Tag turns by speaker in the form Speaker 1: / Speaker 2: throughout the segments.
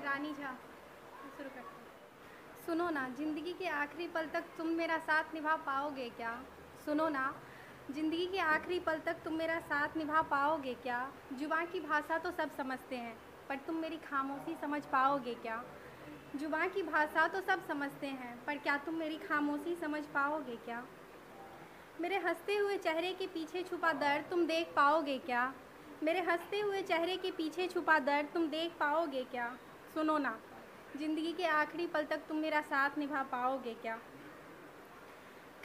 Speaker 1: रानी झा। शुरू करती हूँ। सुनो ना, ज़िंदगी के आखिरी पल तक तुम मेरा साथ निभा पाओगे क्या? सुनो ना, ज़िंदगी के आखिरी पल तक तुम मेरा साथ निभा पाओगे क्या? ज़ुबान की भाषा तो सब समझते हैं, पर तुम मेरी खामोशी समझ पाओगे क्या? ज़ुबान की भाषा तो सब समझते हैं, पर क्या तुम मेरी खामोशी समझ पाओगे क्या? मेरे हँसते हुए चेहरे के पीछे छुपा दर्द तुम देख पाओगे क्या? मेरे हँसते हुए चेहरे के पीछे छुपा दर्द तुम देख पाओगे क्या? सुनो ना, ज़िंदगी के आखिरी पल तक तुम मेरा साथ निभा पाओगे क्या?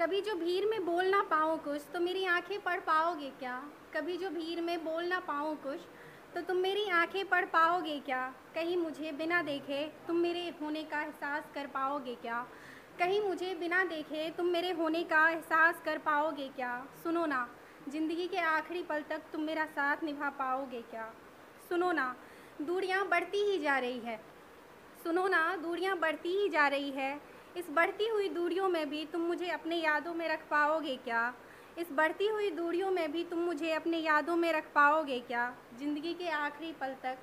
Speaker 1: कभी जो भीड़ में बोल ना पाऊँ कुछ तो मेरी आँखें पढ़ पाओगे क्या? कभी जो भीड़ में बोल ना पाऊँ कुछ तो तुम मेरी आँखें पढ़ पाओगे क्या? कहीं मुझे बिना देखे तुम मेरे होने का एहसास कर पाओगे क्या? कहीं मुझे बिना देखे तुम मेरे होने का एहसास कर पाओगे क्या? सुनो ना, ज़िंदगी के आखिरी पल तक तुम मेरा साथ निभा पाओगे क्या? सुनो ना दूरियाँ बढ़ती ही जा रही है। सुनो ना, दूरियाँ बढ़ती ही जा रही है। इस बढ़ती हुई दूरियों में भी तुम मुझे अपने यादों में रख पाओगे क्या? इस बढ़ती हुई दूरियों में भी तुम मुझे अपने यादों में रख पाओगे क्या? ज़िंदगी के आखिरी पल तक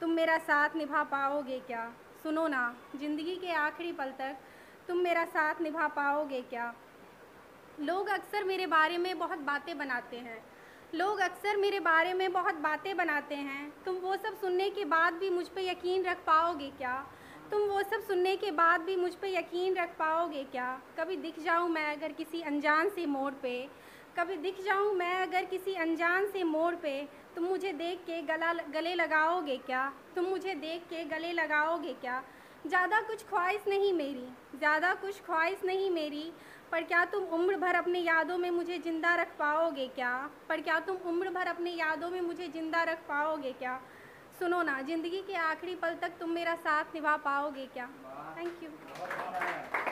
Speaker 1: तुम मेरा साथ निभा पाओगे क्या? सुनो ना, ज़िंदगी के आखिरी पल तक तुम मेरा साथ निभा पाओगे क्या? लोग अक्सर मेरे बारे में बहुत बातें बनाते हैं। लोग अक्सर मेरे बारे में बहुत बातें बनाते हैं। तुम वो सब सुनने के बाद भी मुझ पर यकीन रख पाओगे क्या? तुम वो सब सुनने के बाद भी मुझ पर यकीन रख पाओगे क्या? कभी दिख जाऊँ मैं अगर किसी अनजान से मोड़ पे? कभी दिख जाऊँ मैं अगर किसी अनजान से मोड़ पे? तुम मुझे देख के गला गले लगाओगे क्या? तुम मुझे देख के गले लगाओगे क्या? ज़्यादा कुछ ख्वाहिश नहीं मेरी, ज़्यादा कुछ ख्वाहिश नहीं मेरी, पर क्या तुम उम्र भर अपने यादों में मुझे ज़िंदा रख पाओगे क्या? पर क्या तुम उम्र भर अपने यादों में मुझे ज़िंदा रख पाओगे क्या? सुनो ना, ज़िंदगी के आखिरी पल तक तुम मेरा साथ निभा पाओगे क्या? Thank you